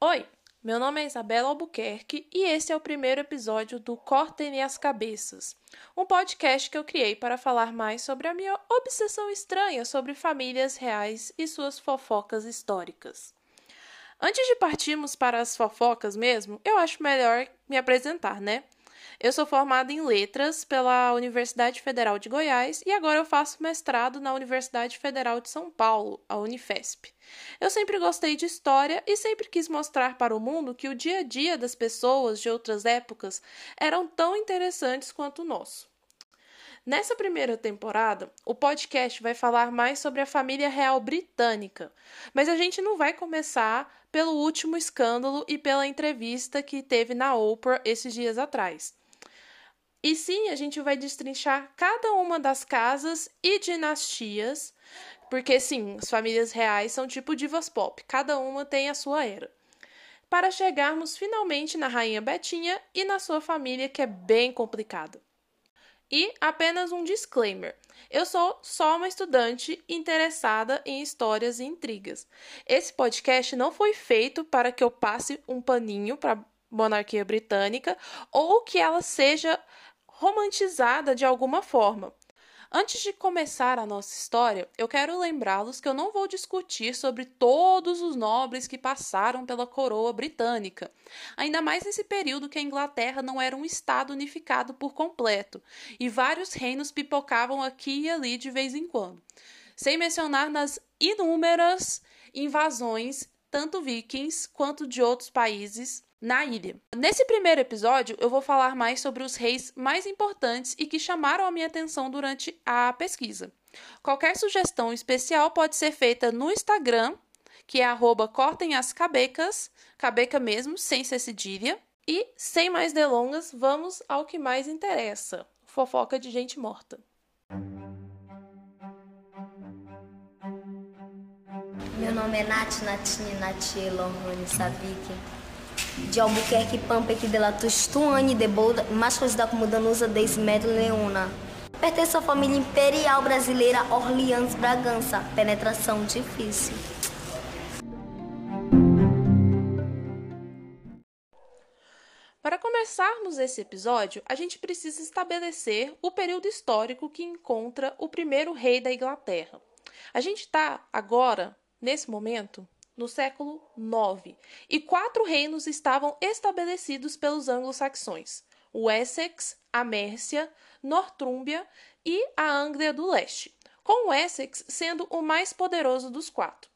Oi, meu nome é Isabela Albuquerque e esse é o primeiro episódio do Cortem as Cabeças, um podcast que eu criei para falar mais sobre a minha obsessão estranha sobre famílias reais e suas fofocas históricas. Antes de partirmos para as fofocas mesmo, eu acho melhor me apresentar, né? Eu sou formada em letras pela Universidade Federal de Goiás e agora eu faço mestrado na Universidade Federal de São Paulo, a Unifesp. Eu sempre gostei de história e sempre quis mostrar para o mundo que o dia a dia das pessoas de outras épocas eram tão interessantes quanto o nosso. Nessa primeira temporada, o podcast vai falar mais sobre a família real britânica, mas a gente não vai começar pelo último escândalo e pela entrevista que teve na Oprah esses dias atrás. E sim, a gente vai destrinchar cada uma das casas e dinastias, porque sim, as famílias reais são tipo divas pop, cada uma tem a sua era. Para chegarmos finalmente na Rainha Betinha e na sua família, que é bem complicada. E apenas um disclaimer: eu sou só uma estudante interessada em histórias e intrigas. Esse podcast não foi feito para que eu passe um paninho para monarquia britânica ou que ela seja romantizada de alguma forma. Antes de começar a nossa história, eu quero lembrá-los que eu não vou discutir sobre todos os nobres que passaram pela coroa britânica, ainda mais nesse período que a Inglaterra não era um estado unificado por completo e vários reinos pipocavam aqui e ali de vez em quando, sem mencionar nas inúmeras invasões, tanto vikings quanto de outros países na ilha. Nesse primeiro episódio, eu vou falar mais sobre os reis mais importantes e que chamaram a minha atenção durante a pesquisa. Qualquer sugestão especial pode ser feita no Instagram, que é arroba cortem as cabecas, cabeca mesmo, sem ser cedilha. E, sem mais delongas, vamos ao que mais interessa: fofoca de gente morta. Meu nome é Nath Natine Natie Lohane Savik de Albuquerque, Pampec de la Tustuane de Bolda, mais conhecida como Danusa de Ismed Leona. Pertence à família imperial brasileira Orleans Bragança. Penetração difícil. Para começarmos esse episódio, a gente precisa estabelecer o período histórico que encontra o primeiro rei da Inglaterra. A gente está agora, nesse momento, no século IX, e quatro reinos estavam estabelecidos pelos anglo-saxões: o Essex, a Mércia, Nortúmbria e a Anglia do Leste, com o Essex sendo o mais poderoso dos quatro.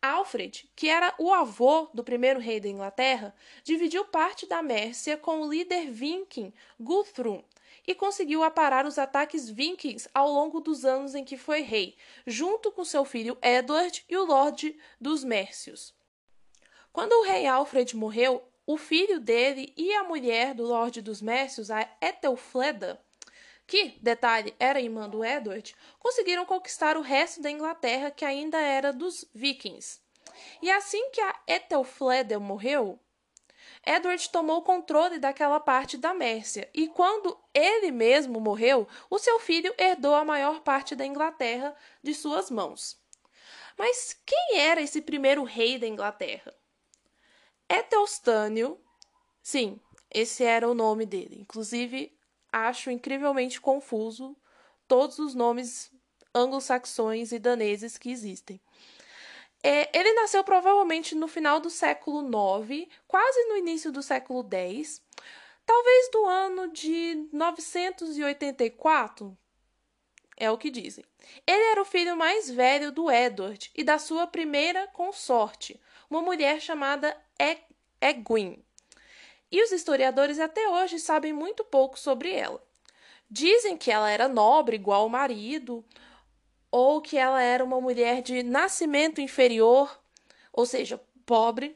Alfred, que era o avô do primeiro rei da Inglaterra, dividiu parte da Mércia com o líder viking Guthrum, e conseguiu aparar os ataques vikings ao longo dos anos em que foi rei, junto com seu filho Edward e o Lorde dos Mércios. Quando o rei Alfred morreu, o filho dele e a mulher do Lorde dos Mércios, a Ethelfleda, que, detalhe, era irmã do Edward, conseguiram conquistar o resto da Inglaterra que ainda era dos vikings. E assim que a Ethelfleda morreu, Edward tomou o controle daquela parte da Mércia, e quando ele mesmo morreu, o seu filho herdou a maior parte da Inglaterra de suas mãos. Mas quem era esse primeiro rei da Inglaterra? Etelstânio, sim, esse era o nome dele. Inclusive, acho incrivelmente confuso todos os nomes anglo-saxões e daneses que existem. É, ele nasceu provavelmente no final do século IX, quase no início do século X, talvez do ano de 984, é o que dizem. Ele era o filho mais velho do Edward e da sua primeira consorte, uma mulher chamada Egwin. E os historiadores até hoje sabem muito pouco sobre ela. Dizem que ela era nobre igual o marido, ou que ela era uma mulher de nascimento inferior, ou seja, pobre.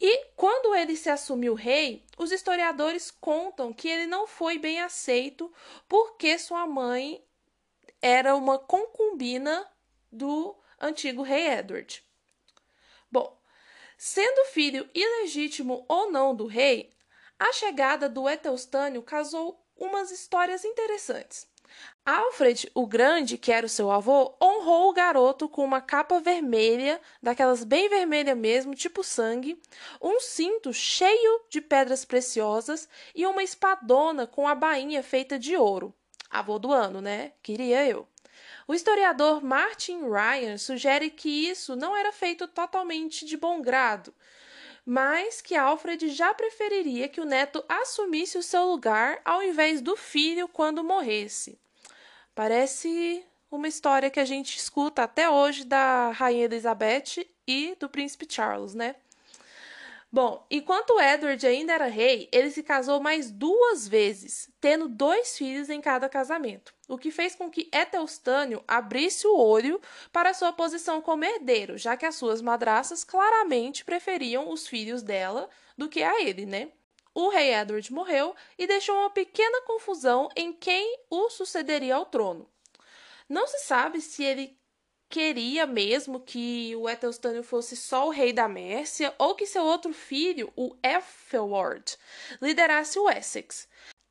E quando ele se assumiu rei, os historiadores contam que ele não foi bem aceito porque sua mãe era uma concubina do antigo rei Edward. Bom, sendo filho ilegítimo ou não do rei, a chegada do Etelstânio causou umas histórias interessantes. Alfred, o Grande, que era o seu avô, honrou o garoto com uma capa vermelha, daquelas bem vermelha mesmo, tipo sangue, um cinto cheio de pedras preciosas e uma espadona com a bainha feita de ouro. Avô do ano, né? Queria eu. O historiador Martin Ryan sugere que isso não era feito totalmente de bom grado, mas que Alfred já preferiria que o neto assumisse o seu lugar ao invés do filho quando morresse. Parece uma história que a gente escuta até hoje da Rainha Elizabeth e do Príncipe Charles, né? Bom, enquanto Edward ainda era rei, ele se casou mais duas vezes, tendo dois filhos em cada casamento, o que fez com que Etelstânio abrisse o olho para sua posição como herdeiro, já que as suas madraças claramente preferiam os filhos dela do que a ele, né? O rei Edward morreu e deixou uma pequena confusão em quem o sucederia ao trono. Não se sabe se ele queria mesmo que o Ethelstânio fosse só o rei da Mércia ou que seu outro filho, o Ethelward, liderasse o Essex.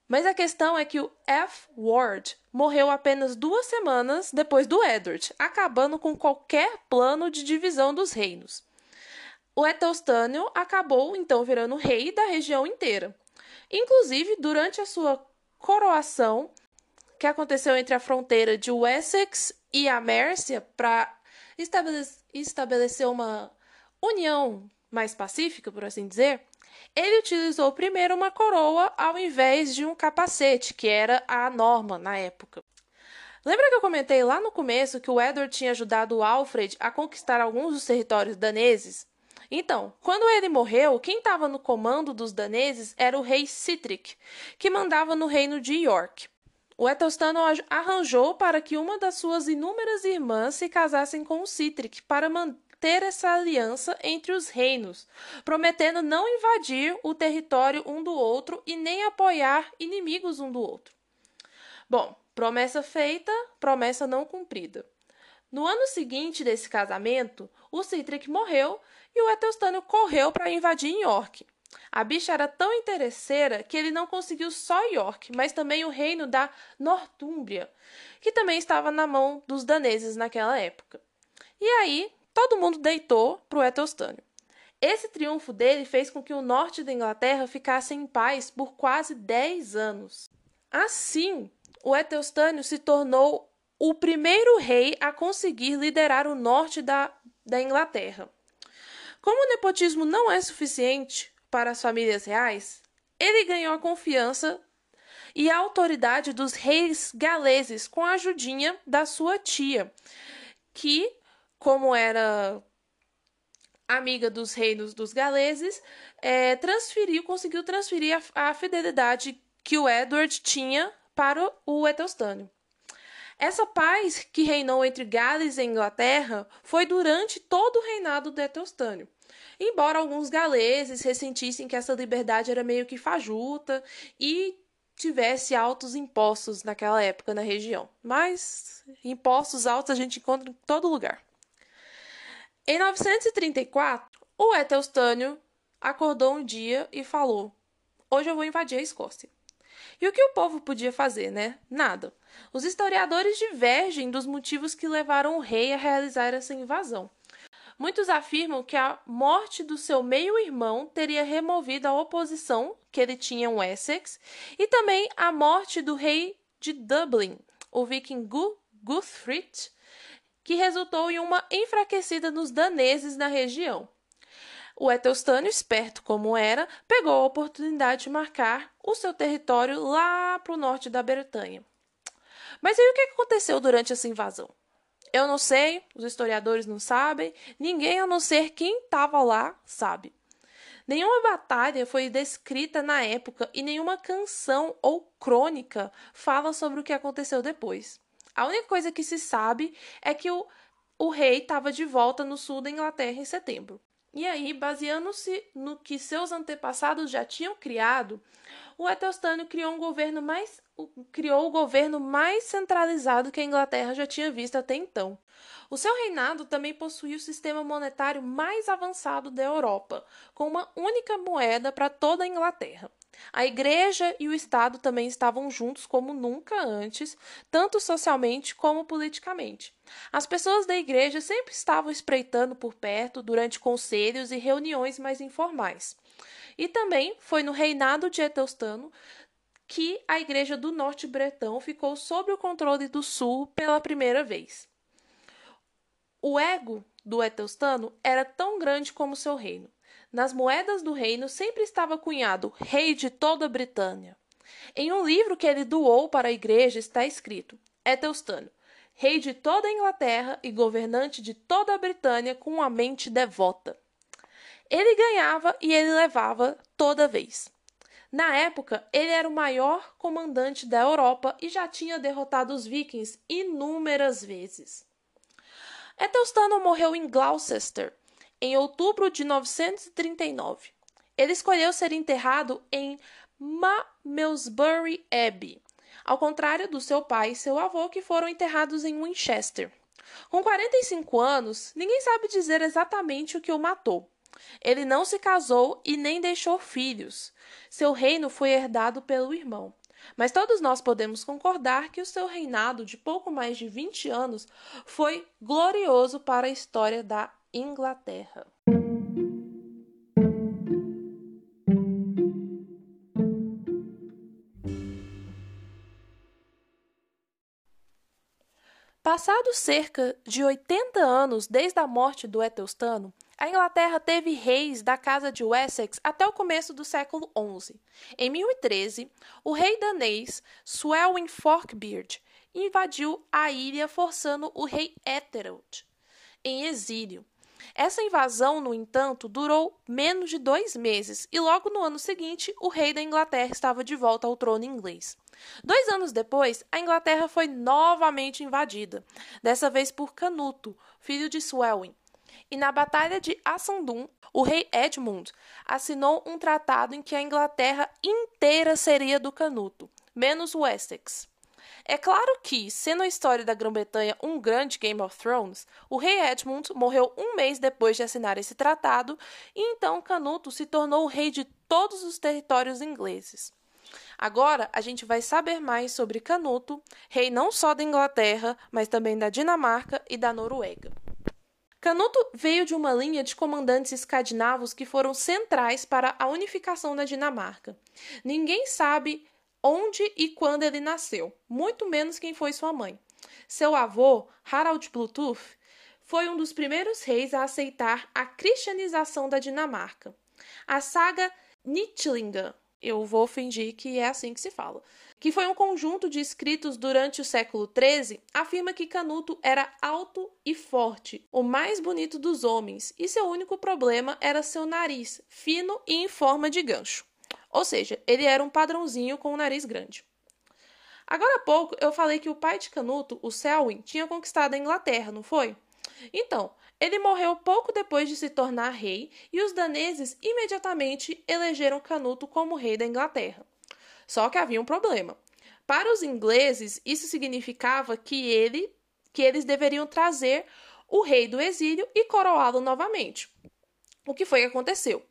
Mas a questão é que o F. Ward morreu apenas duas semanas depois do Edward, acabando com qualquer plano de divisão dos reinos. O Etelstânio acabou então virando rei da região inteira. Inclusive, durante a sua coroação, que aconteceu entre a fronteira de Wessex e a Mércia, para estabelecer uma união mais pacífica, por assim dizer, ele utilizou primeiro uma coroa ao invés de um capacete, que era a norma na época. Lembra que eu comentei lá no começo que o Edward tinha ajudado o Alfred a conquistar alguns dos territórios daneses? Então, quando ele morreu, quem estava no comando dos daneses era o rei Sitric, que mandava no reino de York. O Ethelstano arranjou para que uma das suas inúmeras irmãs se casassem com o Sitric para manter essa aliança entre os reinos, prometendo não invadir o território um do outro e nem apoiar inimigos um do outro. Bom, promessa feita, promessa não cumprida. No ano seguinte desse casamento, o Citric morreu e o Etelstânio correu para invadir York. A bicha era tão interesseira que ele não conseguiu só York, mas também o reino da Nortúmbria, que também estava na mão dos daneses naquela época. E aí, todo mundo deitou para o Etelstânio. Esse triunfo dele fez com que o norte da Inglaterra ficasse em paz por quase 10 anos. Assim, o Etelstânio se tornou o primeiro rei a conseguir liderar o norte da, da Inglaterra. Como o nepotismo não é suficiente para as famílias reais, ele ganhou a confiança e a autoridade dos reis galeses com a ajudinha da sua tia, que, como era amiga dos reinos dos galeses, é, transferiu, conseguiu transferir a, a, fidelidade que o Edward tinha para o Etelstânio. Essa paz que reinou entre Gales e Inglaterra foi durante todo o reinado do Etelstânio. Embora alguns galeses ressentissem que essa liberdade era meio que fajuta e tivesse altos impostos naquela época na região. Mas impostos altos a gente encontra em todo lugar. Em 934, o Etelstânio acordou um dia e falou: Hoje eu vou invadir a Escócia. E o que o povo podia fazer, né? Nada. Os historiadores divergem dos motivos que levaram o rei a realizar essa invasão. Muitos afirmam que a morte do seu meio-irmão teria removido a oposição que ele tinha em Wessex e também a morte do rei de Dublin, o viking Guthfrid, que resultou em uma enfraquecida nos daneses na região. O Etelstânio, esperto como era, pegou a oportunidade de marcar o seu território lá para o norte da Bretanha. Mas aí o que aconteceu durante essa invasão? Eu não sei, os historiadores não sabem, ninguém a não ser quem estava lá sabe. Nenhuma batalha foi descrita na época e nenhuma canção ou crônica fala sobre o que aconteceu depois. A única coisa que se sabe é que o, o rei estava de volta no sul da Inglaterra em setembro. E aí, baseando-se no que seus antepassados já tinham criado, o Etelstânio criou um governo mais criou o governo mais centralizado que a Inglaterra já tinha visto até então. O seu reinado também possuía o sistema monetário mais avançado da Europa, com uma única moeda para toda a Inglaterra. A igreja e o Estado também estavam juntos como nunca antes, tanto socialmente como politicamente. As pessoas da igreja sempre estavam espreitando por perto durante conselhos e reuniões mais informais. E também foi no reinado de Eteostano que a igreja do norte bretão ficou sob o controle do sul pela primeira vez. O ego do Eteostano era tão grande como seu reino. Nas moedas do reino sempre estava cunhado rei de toda a Britânia. Em um livro que ele doou para a igreja está escrito: Eteostano, rei de toda a Inglaterra e governante de toda a Britânia com uma mente devota. Ele ganhava e ele levava toda vez. Na época, ele era o maior comandante da Europa e já tinha derrotado os vikings inúmeras vezes. Etelstano morreu em Gloucester, em outubro de 939. Ele escolheu ser enterrado em Malmesbury Abbey, ao contrário do seu pai e seu avô, que foram enterrados em Winchester. Com 45 anos, ninguém sabe dizer exatamente o que o matou. Ele não se casou e nem deixou filhos. Seu reino foi herdado pelo irmão. Mas todos nós podemos concordar que o seu reinado de pouco mais de 20 anos foi glorioso para a história da Inglaterra. Passados cerca de 80 anos desde a morte do Etelstano, a Inglaterra teve reis da Casa de Wessex até o começo do século XI. Em 1013, o rei danês Swelwyn Forkbeard invadiu a ilha, forçando o rei Ethelred em exílio. Essa invasão, no entanto, durou menos de dois meses e logo no ano seguinte o rei da Inglaterra estava de volta ao trono inglês. Dois anos depois, a Inglaterra foi novamente invadida, dessa vez por Canuto, filho de Swelwyn. E na Batalha de Assandun, o rei Edmund assinou um tratado em que a Inglaterra inteira seria do Canuto, menos Wessex. É claro que, sendo a história da Grã-Bretanha um grande Game of Thrones, o rei Edmund morreu um mês depois de assinar esse tratado e então Canuto se tornou o rei de todos os territórios ingleses. Agora a gente vai saber mais sobre Canuto, rei não só da Inglaterra, mas também da Dinamarca e da Noruega. Canuto veio de uma linha de comandantes escandinavos que foram centrais para a unificação da Dinamarca. Ninguém sabe onde e quando ele nasceu, muito menos quem foi sua mãe. Seu avô, Harald Bluetooth, foi um dos primeiros reis a aceitar a cristianização da Dinamarca. A saga Nitlinga, eu vou fingir que é assim que se fala, que foi um conjunto de escritos durante o século XIII, afirma que Canuto era alto e forte, o mais bonito dos homens, e seu único problema era seu nariz, fino e em forma de gancho. Ou seja, ele era um padrãozinho com o nariz grande. Agora há pouco eu falei que o pai de Canuto, o Selwyn, tinha conquistado a Inglaterra, não foi? Então, ele morreu pouco depois de se tornar rei e os daneses imediatamente elegeram Canuto como rei da Inglaterra. Só que havia um problema. Para os ingleses, isso significava que ele que eles deveriam trazer o rei do exílio e coroá-lo novamente. O que foi que aconteceu?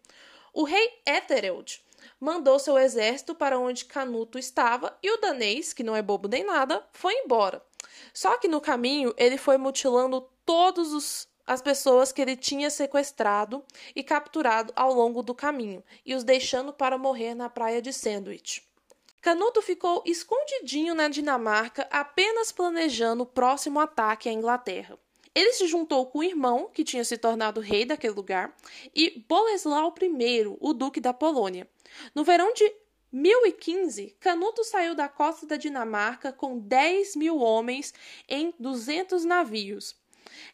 O rei Ethelred mandou seu exército para onde Canuto estava e o danês, que não é bobo nem nada, foi embora. Só que no caminho ele foi mutilando todos os as pessoas que ele tinha sequestrado e capturado ao longo do caminho e os deixando para morrer na praia de Sandwich. Canuto ficou escondidinho na Dinamarca, apenas planejando o próximo ataque à Inglaterra. Ele se juntou com o irmão, que tinha se tornado rei daquele lugar, e Boleslau I, o duque da Polônia. No verão de 1015, Canuto saiu da costa da Dinamarca com 10 mil homens em 200 navios.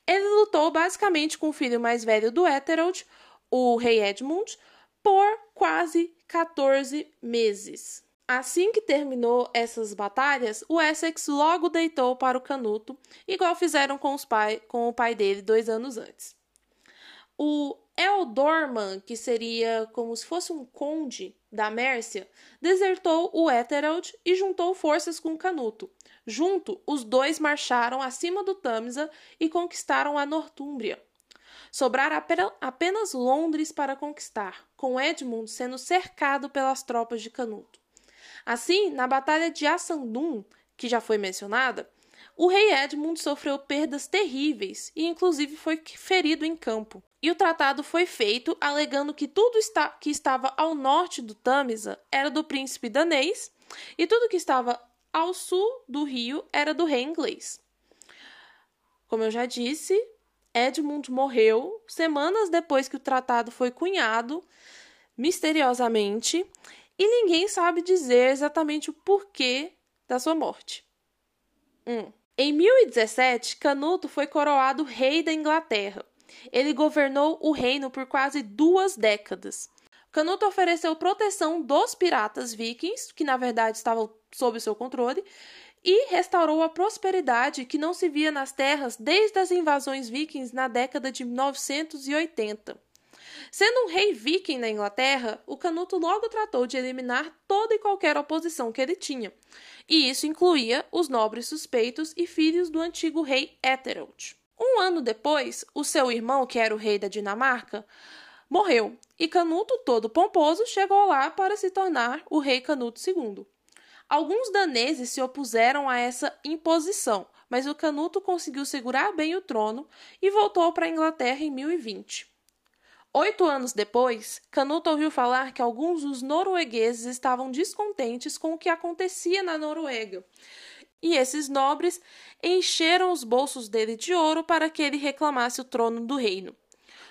Ele lutou basicamente com o filho mais velho do Ethelred, o rei Edmund, por quase 14 meses. Assim que terminou essas batalhas, o Essex logo deitou para o Canuto, igual fizeram com, pai, com o pai dele dois anos antes. O Ealdorman, que seria como se fosse um conde da Mércia, desertou o Ethelred e juntou forças com Canuto. Junto, os dois marcharam acima do Tamisa e conquistaram a Nortúmbria. Sobrara apenas Londres para conquistar, com Edmund sendo cercado pelas tropas de Canuto. Assim, na Batalha de Assandun, que já foi mencionada, o rei Edmund sofreu perdas terríveis e, inclusive, foi ferido em campo. E o tratado foi feito alegando que tudo que estava ao norte do Tâmisa era do príncipe danês e tudo que estava ao sul do rio era do rei inglês. Como eu já disse, Edmund morreu semanas depois que o tratado foi cunhado, misteriosamente, e ninguém sabe dizer exatamente o porquê da sua morte. Hum. Em 1017, Canuto foi coroado rei da Inglaterra. Ele governou o reino por quase duas décadas. Canuto ofereceu proteção dos piratas vikings, que na verdade estavam sob seu controle, e restaurou a prosperidade que não se via nas terras desde as invasões vikings na década de 980. Sendo um rei viking na Inglaterra, o Canuto logo tratou de eliminar toda e qualquer oposição que ele tinha, e isso incluía os nobres suspeitos e filhos do antigo rei Etherold. Um ano depois, o seu irmão, que era o rei da Dinamarca, morreu, e Canuto, todo pomposo, chegou lá para se tornar o rei Canuto II. Alguns daneses se opuseram a essa imposição, mas o Canuto conseguiu segurar bem o trono e voltou para a Inglaterra em 1020. Oito anos depois, Canuto ouviu falar que alguns dos noruegueses estavam descontentes com o que acontecia na Noruega. E esses nobres encheram os bolsos dele de ouro para que ele reclamasse o trono do reino.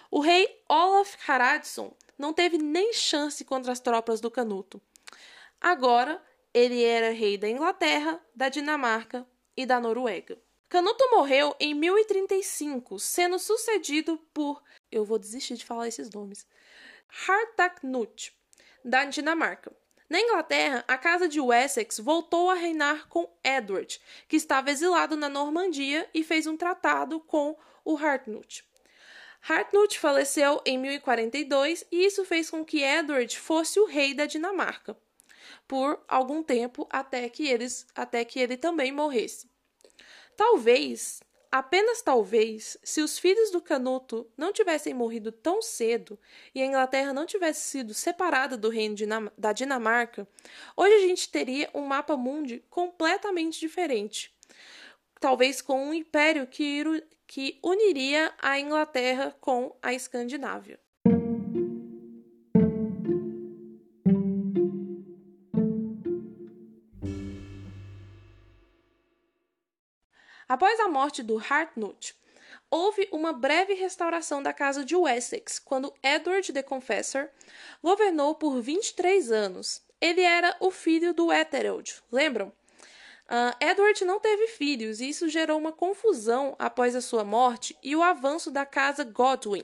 O rei Olaf Haraldsson não teve nem chance contra as tropas do Canuto. Agora, ele era rei da Inglaterra, da Dinamarca e da Noruega. Canuto morreu em 1035, sendo sucedido por. Eu vou desistir de falar esses nomes. Harthacnut, da Dinamarca. Na Inglaterra, a casa de Wessex voltou a reinar com Edward, que estava exilado na Normandia e fez um tratado com o Hartnut. Hartnut faleceu em 1042 e isso fez com que Edward fosse o rei da Dinamarca por algum tempo até que eles até que ele também morresse. Talvez, apenas talvez, se os filhos do Canuto não tivessem morrido tão cedo e a Inglaterra não tivesse sido separada do reino da Dinamarca, hoje a gente teria um mapa mundi completamente diferente. Talvez com um império que, que uniria a Inglaterra com a Escandinávia. Após a morte do Hartnut, houve uma breve restauração da casa de Wessex, quando Edward the Confessor governou por 23 anos. Ele era o filho do Ethered, lembram? Uh, Edward não teve filhos e isso gerou uma confusão após a sua morte e o avanço da casa Godwin.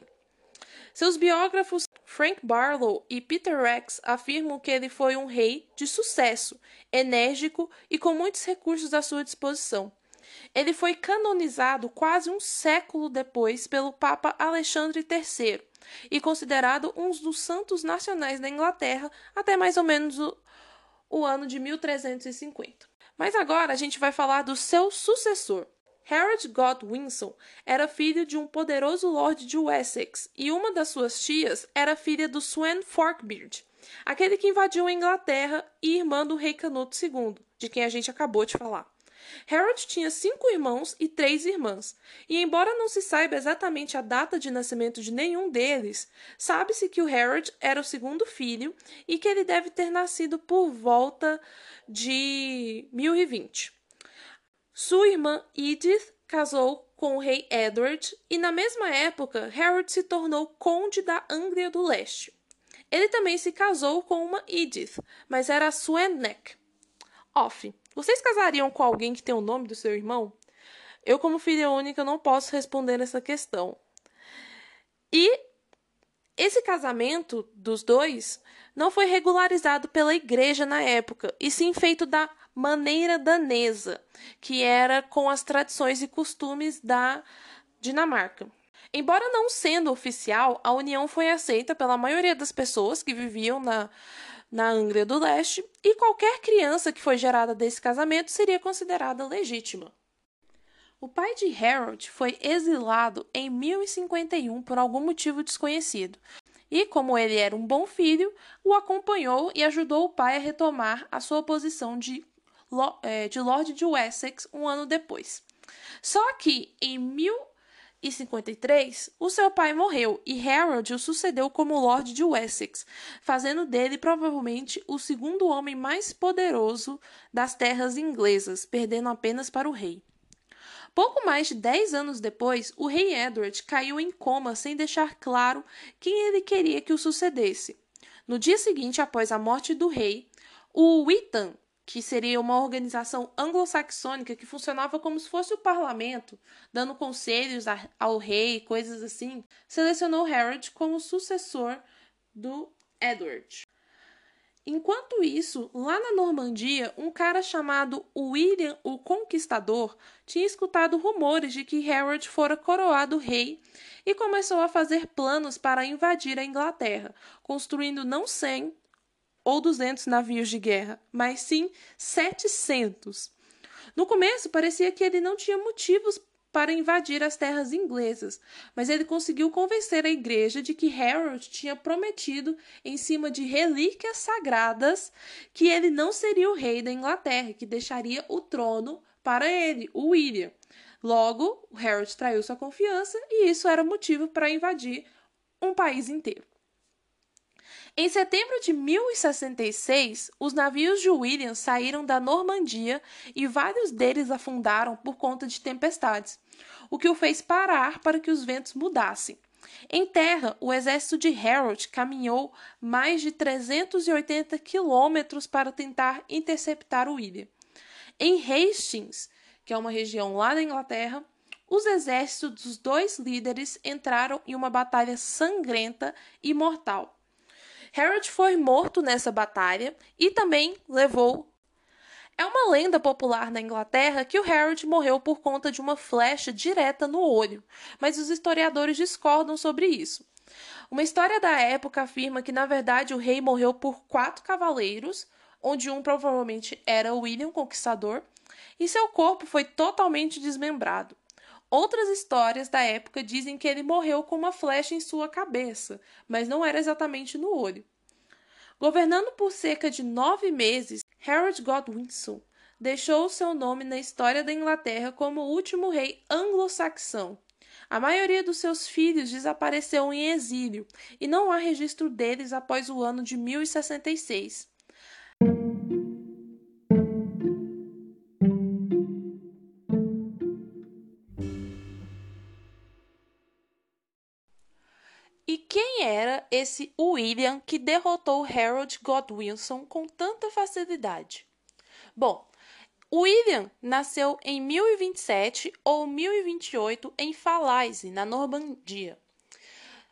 Seus biógrafos Frank Barlow e Peter Rex afirmam que ele foi um rei de sucesso, enérgico e com muitos recursos à sua disposição. Ele foi canonizado quase um século depois pelo Papa Alexandre III e considerado um dos santos nacionais da Inglaterra até mais ou menos o, o ano de 1350. Mas agora a gente vai falar do seu sucessor. Harold Godwinson era filho de um poderoso lord de Wessex e uma das suas tias era filha do Swen Forkbeard, aquele que invadiu a Inglaterra e irmã do rei Canuto II, de quem a gente acabou de falar. Harold tinha cinco irmãos e três irmãs, e embora não se saiba exatamente a data de nascimento de nenhum deles, sabe-se que o Harold era o segundo filho e que ele deve ter nascido por volta de 1020. Sua irmã Edith casou com o rei Edward e na mesma época Harold se tornou conde da Anglia do Leste. Ele também se casou com uma Edith, mas era a Sweneck. Off. Vocês casariam com alguém que tem o nome do seu irmão? Eu, como filha única, não posso responder essa questão. E esse casamento dos dois não foi regularizado pela igreja na época, e sim feito da maneira danesa, que era com as tradições e costumes da Dinamarca. Embora não sendo oficial, a união foi aceita pela maioria das pessoas que viviam na na Anglia do Leste, e qualquer criança que foi gerada desse casamento seria considerada legítima. O pai de Harold foi exilado em 1051 por algum motivo desconhecido. E, como ele era um bom filho, o acompanhou e ajudou o pai a retomar a sua posição de, é, de Lord de Wessex um ano depois. Só que, em 1053, o seu pai morreu e Harold o sucedeu como Lord de Wessex, fazendo dele provavelmente o segundo homem mais poderoso das terras inglesas, perdendo apenas para o rei. Pouco mais de dez anos depois, o rei Edward caiu em coma sem deixar claro quem ele queria que o sucedesse. No dia seguinte, após a morte do rei, o Witan, que seria uma organização anglo-saxônica que funcionava como se fosse o parlamento, dando conselhos ao rei, coisas assim, selecionou Harold como sucessor do Edward. Enquanto isso, lá na Normandia, um cara chamado William o Conquistador tinha escutado rumores de que Harold fora coroado rei e começou a fazer planos para invadir a Inglaterra, construindo não 100 ou 200 navios de guerra, mas sim 700. No começo, parecia que ele não tinha motivos para invadir as terras inglesas, mas ele conseguiu convencer a igreja de que Harold tinha prometido, em cima de relíquias sagradas, que ele não seria o rei da Inglaterra, que deixaria o trono para ele, o William. Logo, Harold traiu sua confiança e isso era motivo para invadir um país inteiro. Em setembro de 1066, os navios de William saíram da Normandia e vários deles afundaram por conta de tempestades, o que o fez parar para que os ventos mudassem. Em terra, o exército de Harold caminhou mais de 380 quilômetros para tentar interceptar William. Em Hastings, que é uma região lá da Inglaterra, os exércitos dos dois líderes entraram em uma batalha sangrenta e mortal. Harold foi morto nessa batalha e também levou. É uma lenda popular na Inglaterra que o Harold morreu por conta de uma flecha direta no olho, mas os historiadores discordam sobre isso. Uma história da época afirma que, na verdade, o rei morreu por quatro cavaleiros, onde um provavelmente era William Conquistador, e seu corpo foi totalmente desmembrado. Outras histórias da época dizem que ele morreu com uma flecha em sua cabeça, mas não era exatamente no olho. Governando por cerca de nove meses, Harold Godwinson deixou seu nome na história da Inglaterra como o último rei anglo-saxão. A maioria dos seus filhos desapareceu em exílio e não há registro deles após o ano de 1066. Era esse William que derrotou Harold Godwinson com tanta facilidade? Bom, William nasceu em 1027 ou 1028 em Falaise, na Normandia.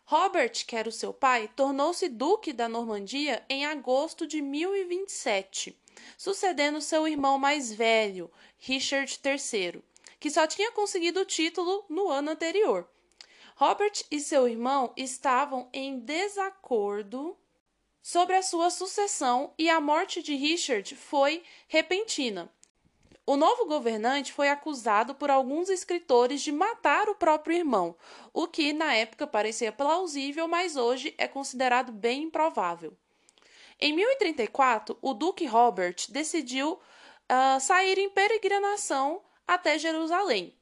Robert, que era o seu pai, tornou-se duque da Normandia em agosto de 1027, sucedendo seu irmão mais velho, Richard III, que só tinha conseguido o título no ano anterior. Robert e seu irmão estavam em desacordo sobre a sua sucessão e a morte de Richard foi repentina. O novo governante foi acusado por alguns escritores de matar o próprio irmão, o que na época parecia plausível, mas hoje é considerado bem improvável. Em 1034, o Duque Robert decidiu uh, sair em peregrinação até Jerusalém.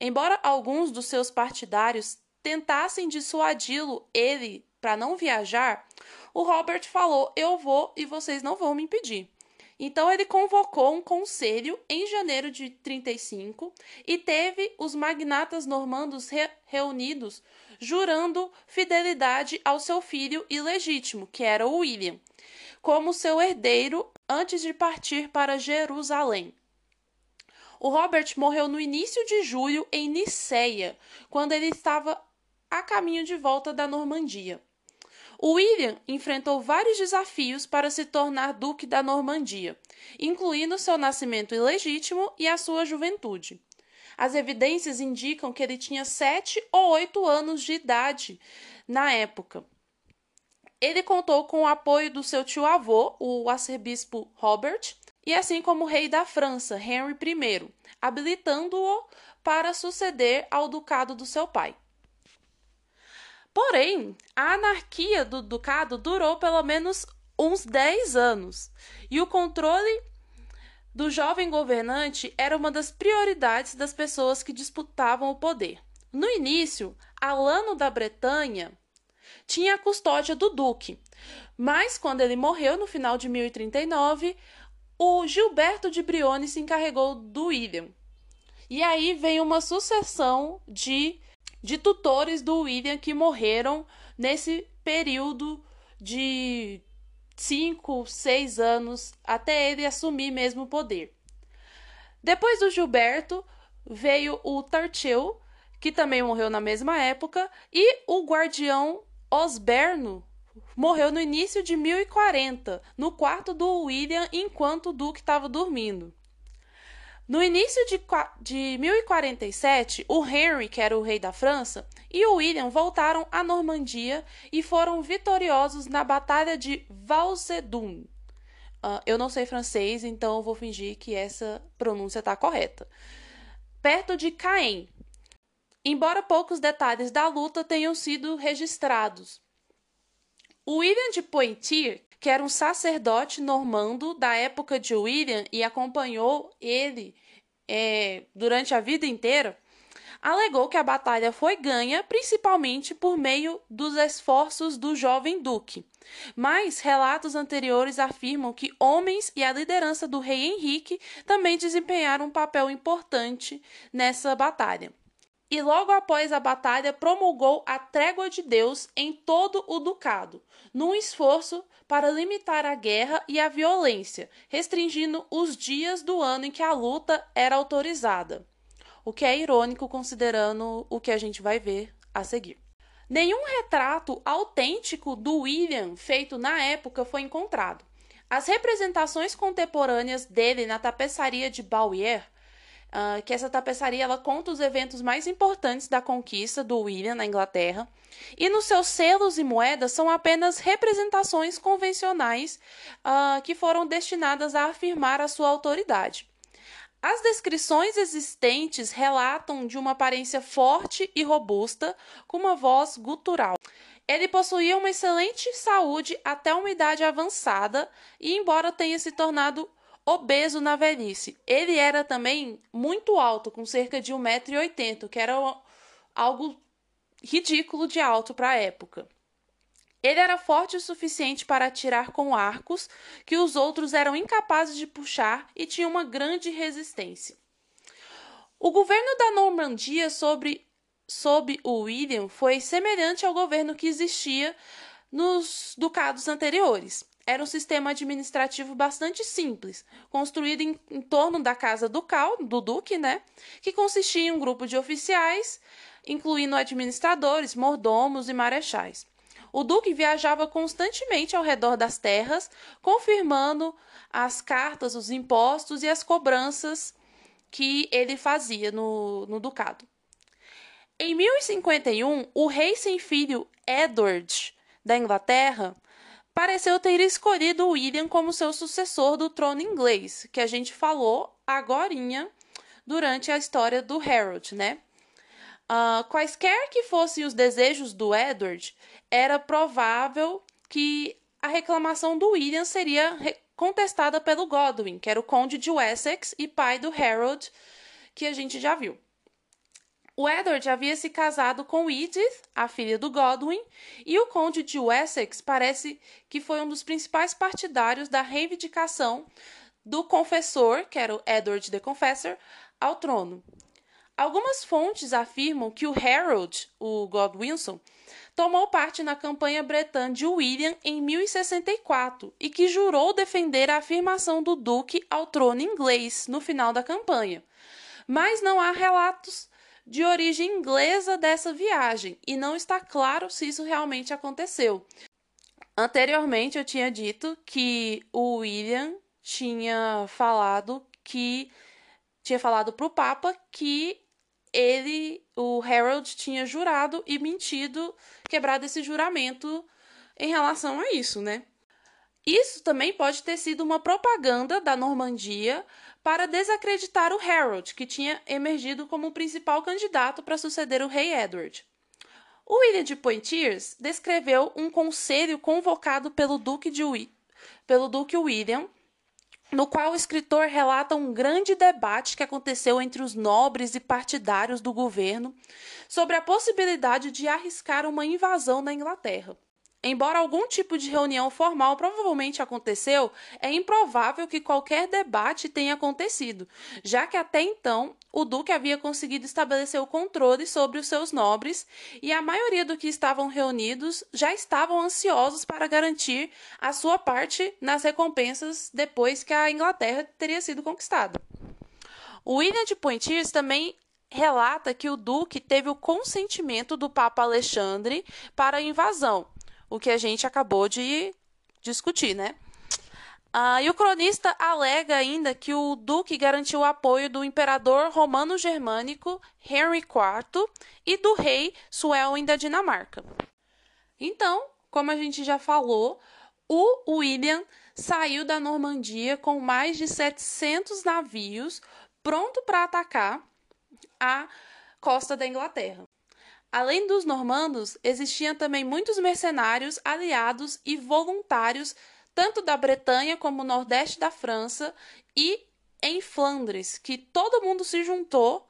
Embora alguns dos seus partidários tentassem dissuadi-lo ele para não viajar, o Robert falou: "Eu vou e vocês não vão me impedir". Então ele convocou um conselho em janeiro de 35 e teve os magnatas normandos re reunidos, jurando fidelidade ao seu filho ilegítimo, que era o William, como seu herdeiro antes de partir para Jerusalém. O Robert morreu no início de julho em Niceia, quando ele estava a caminho de volta da Normandia. O William enfrentou vários desafios para se tornar duque da Normandia, incluindo seu nascimento ilegítimo e a sua juventude. As evidências indicam que ele tinha sete ou oito anos de idade na época. Ele contou com o apoio do seu tio-avô, o arcebispo Robert, e assim como o rei da França, Henry I, habilitando-o para suceder ao ducado do seu pai. Porém, a anarquia do ducado durou pelo menos uns 10 anos, e o controle do jovem governante era uma das prioridades das pessoas que disputavam o poder. No início, Alano da Bretanha tinha a custódia do duque, mas quando ele morreu no final de 1039, o Gilberto de Brione se encarregou do William. E aí vem uma sucessão de, de tutores do William que morreram nesse período de cinco, seis anos até ele assumir mesmo o poder. Depois do Gilberto veio o Tartil, que também morreu na mesma época, e o guardião Osberno morreu no início de 1040, no quarto do William, enquanto o duque estava dormindo. No início de, de 1047, o Henry, que era o rei da França, e o William voltaram à Normandia e foram vitoriosos na Batalha de Valsedun. Uh, eu não sei francês, então eu vou fingir que essa pronúncia está correta. Perto de Caen. Embora poucos detalhes da luta tenham sido registrados. William de Poitiers que era um sacerdote normando da época de William e acompanhou ele é, durante a vida inteira, alegou que a batalha foi ganha principalmente por meio dos esforços do jovem duque. Mas relatos anteriores afirmam que homens e a liderança do rei Henrique também desempenharam um papel importante nessa batalha e logo após a batalha promulgou a trégua de Deus em todo o ducado, num esforço para limitar a guerra e a violência, restringindo os dias do ano em que a luta era autorizada. O que é irônico considerando o que a gente vai ver a seguir. Nenhum retrato autêntico do William feito na época foi encontrado. As representações contemporâneas dele na tapeçaria de Bauer uh, que essa tapeçaria ela conta os eventos mais importantes da conquista do William na Inglaterra, e nos seus selos e moedas são apenas representações convencionais uh, que foram destinadas a afirmar a sua autoridade. As descrições existentes relatam de uma aparência forte e robusta, com uma voz gutural. Ele possuía uma excelente saúde até uma idade avançada e, embora tenha se tornado obeso na velhice. Ele era também muito alto, com cerca de 1,80m, que era algo ridículo de alto para a época. Ele era forte o suficiente para atirar com arcos que os outros eram incapazes de puxar e tinha uma grande resistência. O governo da Normandia sobre, sob o William foi semelhante ao governo que existia nos ducados anteriores era um sistema administrativo bastante simples, construído em, em torno da casa ducal, do duque, né? Que consistia em um grupo de oficiais, incluindo administradores, mordomos e marechais. O duque viajava constantemente ao redor das terras, confirmando as cartas, os impostos e as cobranças que ele fazia no, no ducado. Em 1051, o rei sem filho Edward da Inglaterra pareceu ter escolhido William como seu sucessor do trono inglês, que a gente falou agorinha durante a história do Harold, né? Uh, quaisquer que fossem os desejos do Edward, era provável que a reclamação do William seria contestada pelo Godwin, que era o conde de Wessex e pai do Harold, que a gente já viu. O Edward havia se casado com Edith, a filha do Godwin, e o conde de Wessex parece que foi um dos principais partidários da reivindicação do confessor, que era o Edward the Confessor, ao trono. Algumas fontes afirmam que o Harold, o Godwinson, tomou parte na campanha bretã de William em 1064 e que jurou defender a afirmação do duque ao trono inglês no final da campanha. Mas não há relatos de origem inglesa dessa viagem e não está claro se isso realmente aconteceu. Anteriormente eu tinha dito que o William tinha falado que tinha falado para o Papa que ele, o Harold, tinha jurado e mentido, quebrado esse juramento em relação a isso, né? Isso também pode ter sido uma propaganda da Normandia para desacreditar o Harold, que tinha emergido como o principal candidato para suceder o rei Edward. O William de Poitiers descreveu um conselho convocado pelo Duque, de, pelo Duque William, no qual o escritor relata um grande debate que aconteceu entre os nobres e partidários do governo sobre a possibilidade de arriscar uma invasão na Inglaterra. Embora algum tipo de reunião formal provavelmente aconteceu, é improvável que qualquer debate tenha acontecido, já que até então o duque havia conseguido estabelecer o controle sobre os seus nobres e a maioria dos que estavam reunidos já estavam ansiosos para garantir a sua parte nas recompensas depois que a Inglaterra teria sido conquistada. William de Poitiers também relata que o duque teve o consentimento do Papa Alexandre para a invasão o que a gente acabou de discutir, né? Ah, e o cronista alega ainda que o duque garantiu o apoio do imperador romano-germânico Henry IV e do rei Suelwin da Dinamarca. Então, como a gente já falou, o William saiu da Normandia com mais de 700 navios pronto para atacar a costa da Inglaterra. Além dos normandos, existiam também muitos mercenários, aliados e voluntários, tanto da Bretanha como no nordeste da França e em Flandres, que todo mundo se juntou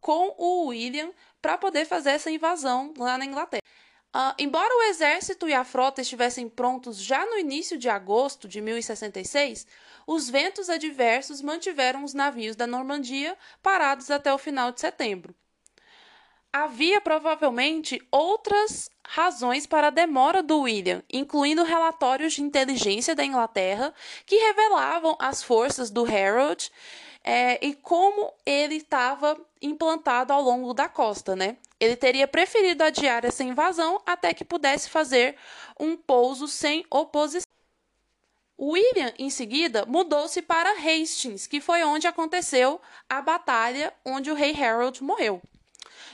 com o William para poder fazer essa invasão lá na Inglaterra. Uh, embora o exército e a frota estivessem prontos já no início de agosto de 1066, os ventos adversos mantiveram os navios da Normandia parados até o final de setembro havia provavelmente outras razões para a demora do William, incluindo relatórios de inteligência da Inglaterra que revelavam as forças do Harold é, e como ele estava implantado ao longo da costa, né? Ele teria preferido adiar essa invasão até que pudesse fazer um pouso sem oposição. William, em seguida, mudou-se para Hastings, que foi onde aconteceu a batalha onde o rei Harold morreu.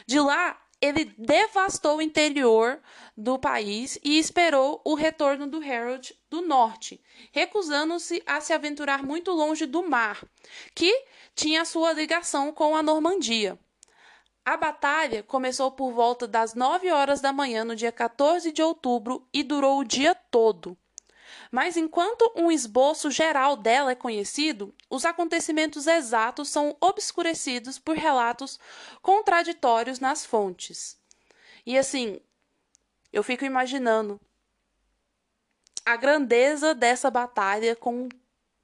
De lá, ele devastou o interior do país e esperou o retorno do Harold do norte, recusando-se a se aventurar muito longe do mar, que tinha sua ligação com a Normandia. A batalha começou por volta das 9 horas da manhã no dia 14 de outubro e durou o dia todo. Mas enquanto um esboço geral dela é conhecido, os acontecimentos exatos são obscurecidos por relatos contraditórios nas fontes. E assim, eu fico imaginando a grandeza dessa batalha com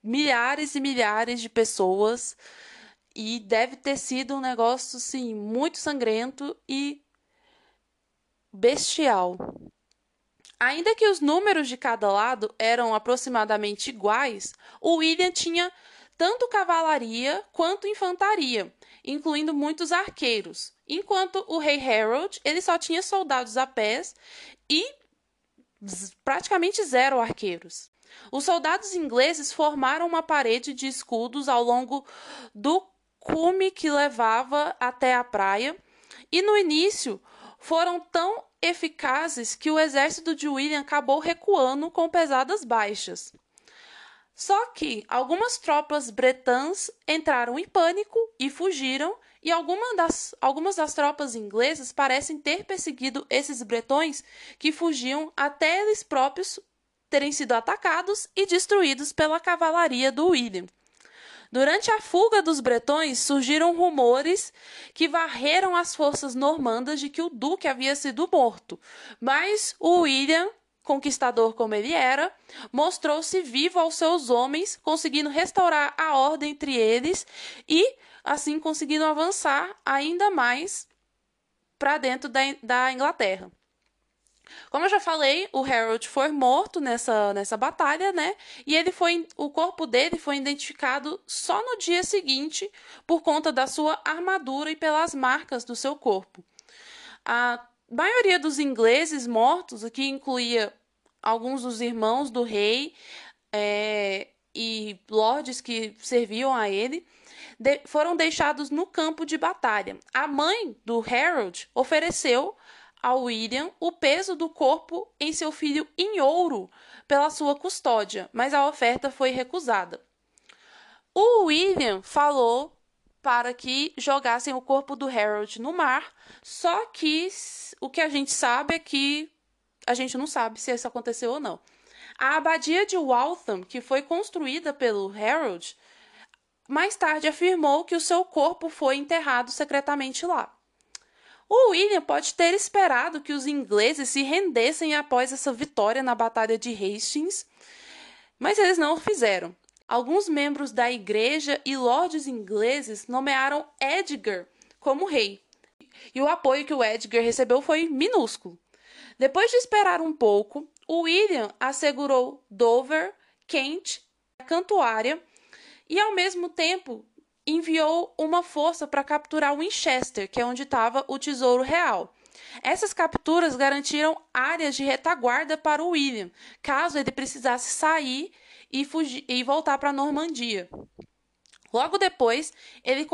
milhares e milhares de pessoas e deve ter sido um negócio sim muito sangrento e bestial. Ainda que os números de cada lado eram aproximadamente iguais, o William tinha tanto cavalaria quanto infantaria, incluindo muitos arqueiros, enquanto o rei Harold ele só tinha soldados a pés e praticamente zero arqueiros. Os soldados ingleses formaram uma parede de escudos ao longo do cume que levava até a praia, e no início foram tão eficazes que o exército de William acabou recuando com pesadas baixas. Só que algumas tropas bretãs entraram em pânico e fugiram, e alguma das, algumas das tropas inglesas parecem ter perseguido esses bretões que fugiam até eles próprios terem sido atacados e destruídos pela cavalaria do William. Durante a fuga dos bretões, surgiram rumores que varreram as forças normandas de que o duque havia sido morto, mas o William conquistador como ele era, mostrou-se vivo aos seus homens, conseguindo restaurar a ordem entre eles e, assim, conseguindo avançar ainda mais para dentro da, da Inglaterra. Como eu já falei, o Harold foi morto nessa, nessa batalha, né? E ele foi, o corpo dele foi identificado só no dia seguinte por conta da sua armadura e pelas marcas do seu corpo. A maioria dos ingleses mortos, aqui incluía alguns dos irmãos do rei é, e lords que serviam a ele, de, foram deixados no campo de batalha. A mãe do Harold ofereceu a William o peso do corpo em seu filho em ouro pela sua custódia, mas a oferta foi recusada. O William falou para que jogassem o corpo do Harold no mar, só que o que a gente sabe é que a gente não sabe se isso aconteceu ou não. A abadia de Waltham, que foi construída pelo Harold, mais tarde afirmou que o seu corpo foi enterrado secretamente lá. O William pode ter esperado que os ingleses se rendessem após essa vitória na Batalha de Hastings, mas eles não o fizeram. Alguns membros da igreja e lordes ingleses nomearam Edgar como rei, e o apoio que o Edgar recebeu foi minúsculo. Depois de esperar um pouco, o William assegurou Dover, Kent, Cantuária e, ao mesmo tempo, enviou uma força para capturar Winchester, que é onde estava o tesouro real. Essas capturas garantiram áreas de retaguarda para William, caso ele precisasse sair e, fugir, e voltar para a Normandia. Logo depois, ele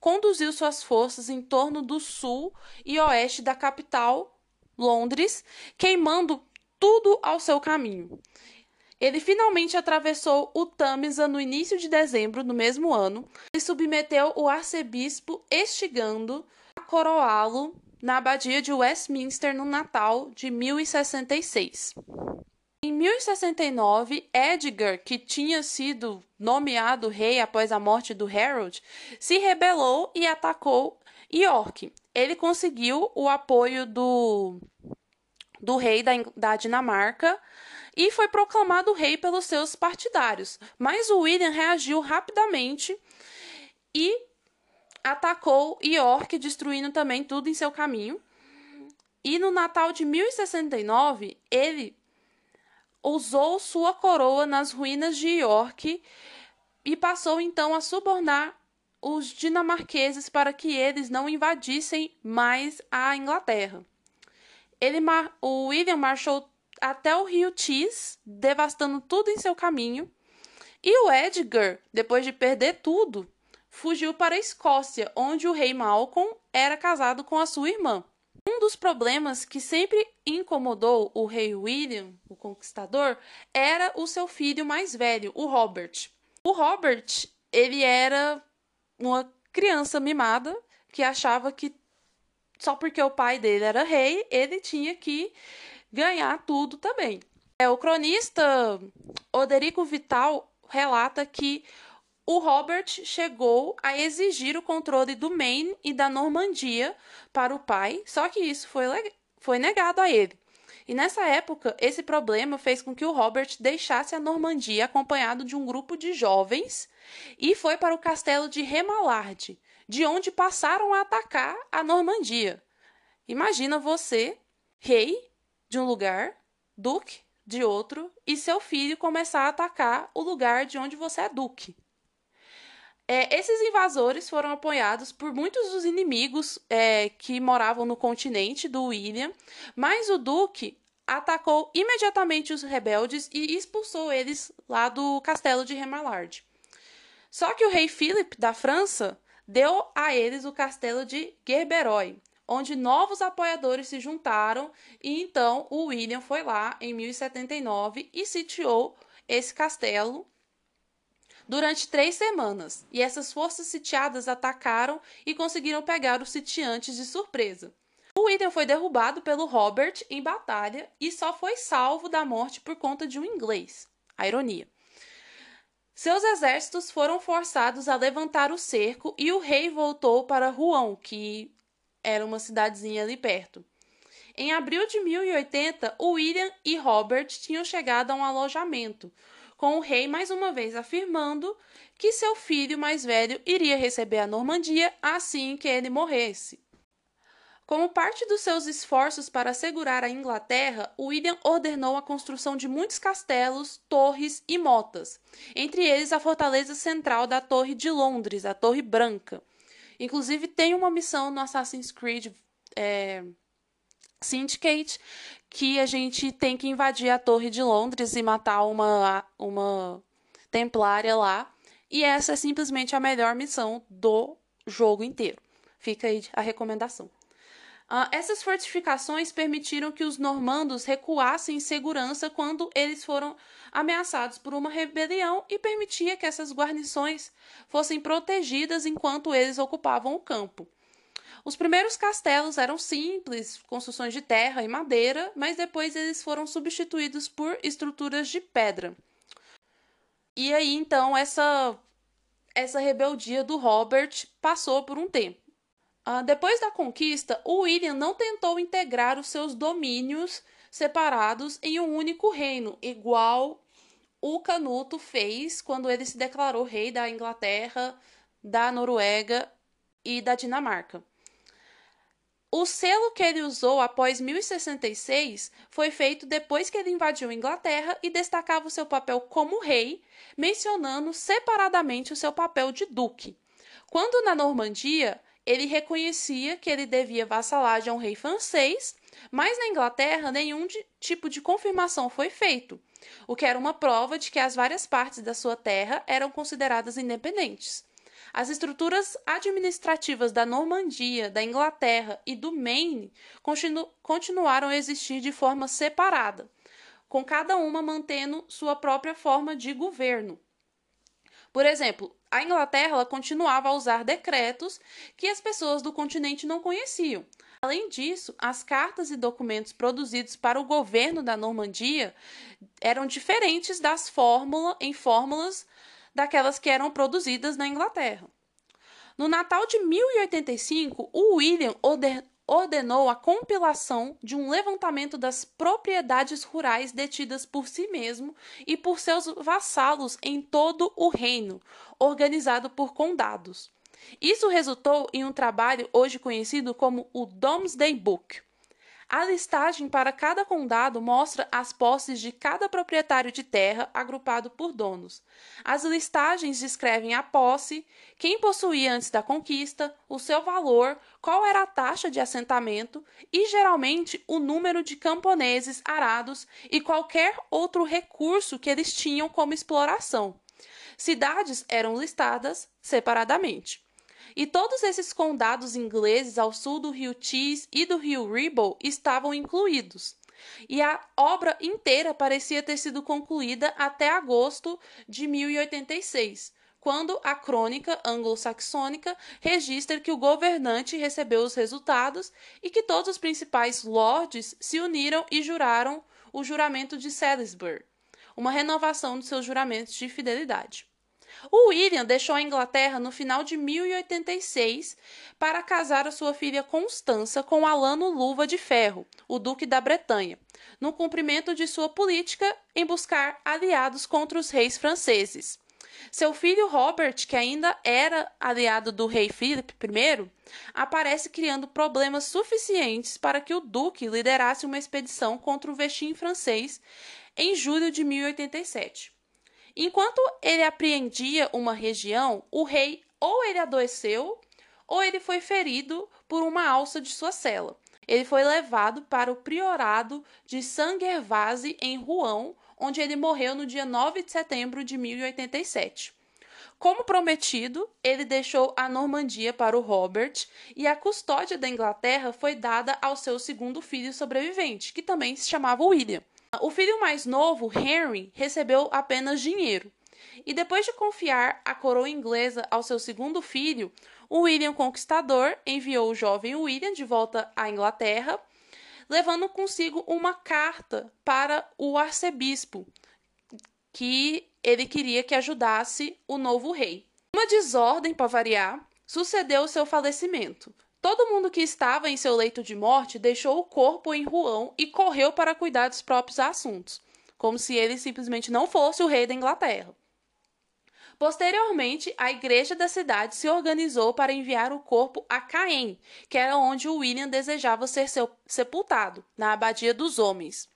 conduziu suas forças em torno do sul e oeste da capital, Londres, queimando tudo ao seu caminho. Ele finalmente atravessou o Tâmisa no início de dezembro do mesmo ano e submeteu o arcebispo Estigando a coroá-lo na abadia de Westminster no Natal de 1066. Em 1069, Edgar, que tinha sido nomeado rei após a morte do Harold, se rebelou e atacou York. Ele conseguiu o apoio do, do rei da, da Dinamarca, e foi proclamado rei pelos seus partidários. Mas o William reagiu rapidamente e atacou York, destruindo também tudo em seu caminho. E no Natal de 1069, ele usou sua coroa nas ruínas de York e passou então a subornar os dinamarqueses para que eles não invadissem mais a Inglaterra. Ele, o William marchou até o rio Tees, devastando tudo em seu caminho. E o Edgar, depois de perder tudo, fugiu para a Escócia, onde o rei Malcolm era casado com a sua irmã. Um dos problemas que sempre incomodou o rei William, o conquistador, era o seu filho mais velho, o Robert. O Robert, ele era uma criança mimada que achava que só porque o pai dele era rei, ele tinha que ganhar tudo também. É, o cronista Oderico Vital relata que o Robert chegou a exigir o controle do Maine e da Normandia para o pai, só que isso foi, foi negado a ele. E nessa época, esse problema fez com que o Robert deixasse a Normandia acompanhado de um grupo de jovens e foi para o castelo de Remalard, de onde passaram a atacar a Normandia. Imagina você, rei, de um lugar, duque de outro, e seu filho começar a atacar o lugar de onde você é duque. É, esses invasores foram apoiados por muitos dos inimigos é, que moravam no continente do William, mas o duque atacou imediatamente os rebeldes e expulsou eles lá do castelo de Remalard. Só que o rei Philip da França deu a eles o castelo de Gerberoy, onde novos apoiadores se juntaram e então o William foi lá em 1079 e sitiou esse castelo durante três semanas. E essas forças sitiadas atacaram e conseguiram pegar os sitiantes de surpresa. O William foi derrubado pelo Robert em batalha e só foi salvo da morte por conta de um inglês. A ironia. Seus exércitos foram forçados a levantar o cerco e o rei voltou para Rouen, que era uma cidadezinha ali perto. Em abril de 1080, William e Robert tinham chegado a um alojamento, com o rei mais uma vez afirmando que seu filho mais velho iria receber a Normandia assim que ele morresse. Como parte dos seus esforços para assegurar a Inglaterra, William ordenou a construção de muitos castelos, torres e motas, entre eles a fortaleza central da Torre de Londres, a Torre Branca, Inclusive, tem uma missão no Assassin's Creed é, Syndicate que a gente tem que invadir a Torre de Londres e matar uma, uma templária lá. E essa é simplesmente a melhor missão do jogo inteiro. Fica aí a recomendação. Uh, essas fortificações permitiram que os normandos recuassem em segurança quando eles foram ameaçados por uma rebelião e permitia que essas guarnições fossem protegidas enquanto eles ocupavam o campo. Os primeiros castelos eram simples, construções de terra e madeira, mas depois eles foram substituídos por estruturas de pedra. E aí então essa essa rebeldia do Robert passou por um tempo. Uh, depois da conquista, o William não tentou integrar os seus domínios separados em um único reino, igual o Canuto fez quando ele se declarou rei da Inglaterra, da Noruega e da Dinamarca. O selo que ele usou após 1066 foi feito depois que ele invadiu a Inglaterra e destacava o seu papel como rei, mencionando separadamente o seu papel de duque. Quando na Normandia, ele reconhecia que ele devia vassalagem a um rei francês, mas na Inglaterra nenhum de, tipo de confirmação foi feito, o que era uma prova de que as várias partes da sua terra eram consideradas independentes. As estruturas administrativas da Normandia, da Inglaterra e do Maine continu continuaram a existir de forma separada, com cada uma mantendo sua própria forma de governo. Por exemplo, a Inglaterra continuava a usar decretos que as pessoas do continente não conheciam. Além disso, as cartas e documentos produzidos para o governo da Normandia eram diferentes das fórmulas em fórmulas daquelas que eram produzidas na Inglaterra. No Natal de 1085, o William ordenou a compilação de um levantamento das propriedades rurais detidas por si mesmo e por seus vassalos em todo o reino, organizado por condados. Isso resultou em um trabalho hoje conhecido como o Domesday Book. A listagem para cada condado mostra as posses de cada proprietário de terra agrupado por donos. As listagens descrevem a posse, quem possuía antes da conquista, o seu valor, qual era a taxa de assentamento e, geralmente, o número de camponeses arados e qualquer outro recurso que eles tinham como exploração. Cidades eram listadas separadamente. E todos esses condados ingleses ao sul do rio Tees e do rio Ribble estavam incluídos. E a obra inteira parecia ter sido concluída até agosto de 1086, quando a crônica anglo-saxônica registra que o governante recebeu os resultados e que todos os principais lords se uniram e juraram o juramento de Salisbury, uma renovação dos seus juramentos de fidelidade. O William deixou a Inglaterra no final de 1086 para casar a sua filha Constança com Alano Luva de Ferro, o duque da Bretanha, no cumprimento de sua política em buscar aliados contra os reis franceses. Seu filho Robert, que ainda era aliado do rei Philip I, aparece criando problemas suficientes para que o duque liderasse uma expedição contra o Vexin francês em julho de 1087. Enquanto ele apreendia uma região, o rei ou ele adoeceu ou ele foi ferido por uma alça de sua cela. Ele foi levado para o priorado de Sangervase em Rouen, onde ele morreu no dia 9 de setembro de 1087. Como prometido, ele deixou a Normandia para o Robert e a custódia da Inglaterra foi dada ao seu segundo filho sobrevivente, que também se chamava William. O filho mais novo, Henry, recebeu apenas dinheiro. E depois de confiar a coroa inglesa ao seu segundo filho, o William Conquistador enviou o jovem William de volta à Inglaterra, levando consigo uma carta para o arcebispo, que ele queria que ajudasse o novo rei. Uma desordem, para variar, sucedeu o seu falecimento. Todo mundo que estava em seu leito de morte deixou o corpo em Rouen e correu para cuidar dos próprios assuntos, como se ele simplesmente não fosse o rei da Inglaterra. Posteriormente, a igreja da cidade se organizou para enviar o corpo a Caen, que era onde William desejava ser sepultado, na Abadia dos Homens.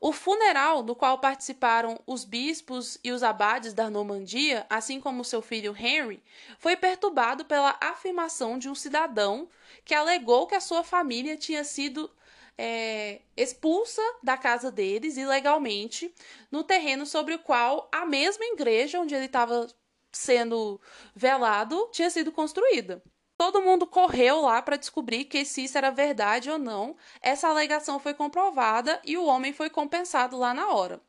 O funeral, do qual participaram os bispos e os abades da Normandia, assim como seu filho Henry, foi perturbado pela afirmação de um cidadão que alegou que a sua família tinha sido é, expulsa da casa deles ilegalmente no terreno sobre o qual a mesma igreja onde ele estava sendo velado tinha sido construída. Todo mundo correu lá para descobrir que se isso era verdade ou não. Essa alegação foi comprovada e o homem foi compensado lá na hora.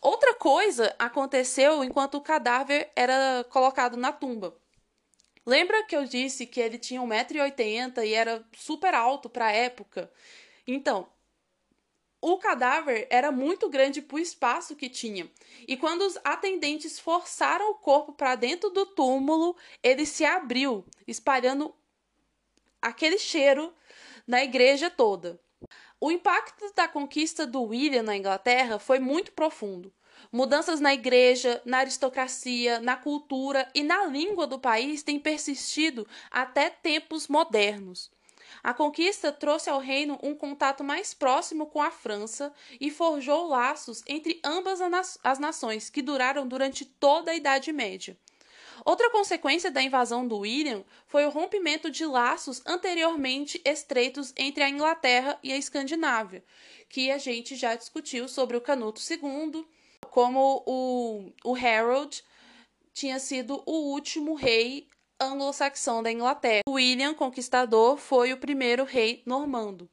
Outra coisa aconteceu enquanto o cadáver era colocado na tumba. Lembra que eu disse que ele tinha 1,80m e era super alto para a época? Então, o cadáver era muito grande para o espaço que tinha. E quando os atendentes forçaram o corpo para dentro do túmulo, ele se abriu, espalhando aquele cheiro na igreja toda. O impacto da conquista do William na Inglaterra foi muito profundo. Mudanças na igreja, na aristocracia, na cultura e na língua do país têm persistido até tempos modernos. A conquista trouxe ao reino um contato mais próximo com a França e forjou laços entre ambas as nações que duraram durante toda a Idade Média. Outra consequência da invasão do William foi o rompimento de laços anteriormente estreitos entre a Inglaterra e a Escandinávia, que a gente já discutiu sobre o Canuto II, como o, o Harold tinha sido o último rei anglo-saxão da Inglaterra. William Conquistador foi o primeiro rei normando.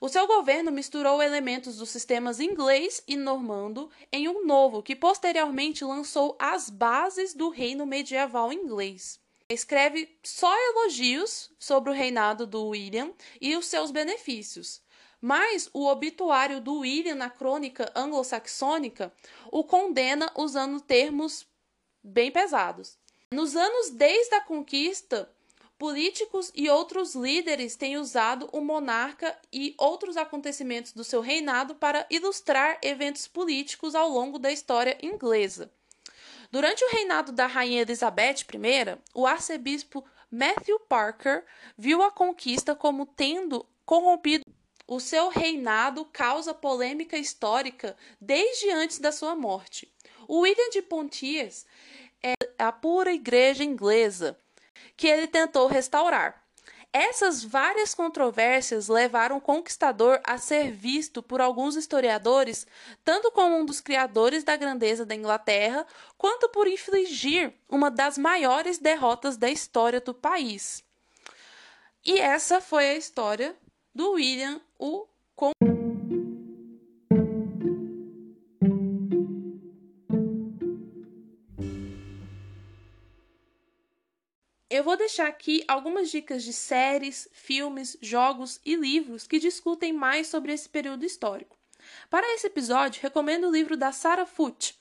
O seu governo misturou elementos dos sistemas inglês e normando em um novo, que posteriormente lançou as bases do reino medieval inglês. Escreve só elogios sobre o reinado do William e os seus benefícios. Mas o obituário do William na crônica anglo-saxônica o condena usando termos bem pesados. Nos anos desde a conquista, políticos e outros líderes têm usado o monarca e outros acontecimentos do seu reinado para ilustrar eventos políticos ao longo da história inglesa. Durante o reinado da rainha Elizabeth I, o arcebispo Matthew Parker viu a conquista como tendo corrompido o seu reinado causa polêmica histórica desde antes da sua morte. O William de Pontiers a pura igreja inglesa que ele tentou restaurar. Essas várias controvérsias levaram o conquistador a ser visto por alguns historiadores tanto como um dos criadores da grandeza da Inglaterra, quanto por infligir uma das maiores derrotas da história do país. E essa foi a história do William o Eu deixar aqui algumas dicas de séries, filmes, jogos e livros que discutem mais sobre esse período histórico. Para esse episódio, recomendo o livro da Sarah Foote,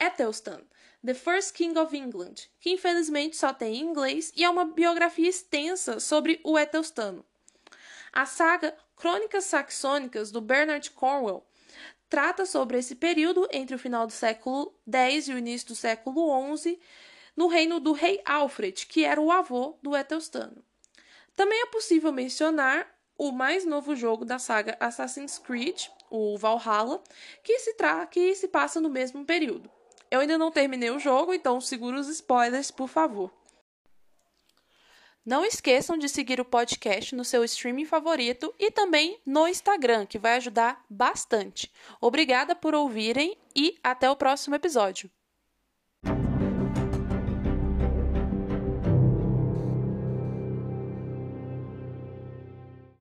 Ethelstan, The First King of England, que infelizmente só tem em inglês e é uma biografia extensa sobre o Ethelstano. A saga Crônicas Saxônicas, do Bernard Cornwell, trata sobre esse período entre o final do século X e o início do século XI, no reino do rei Alfred, que era o avô do Ethelstano. Também é possível mencionar o mais novo jogo da saga Assassin's Creed, o Valhalla, que se, tra que se passa no mesmo período. Eu ainda não terminei o jogo, então segura os spoilers, por favor. Não esqueçam de seguir o podcast no seu streaming favorito e também no Instagram, que vai ajudar bastante. Obrigada por ouvirem e até o próximo episódio.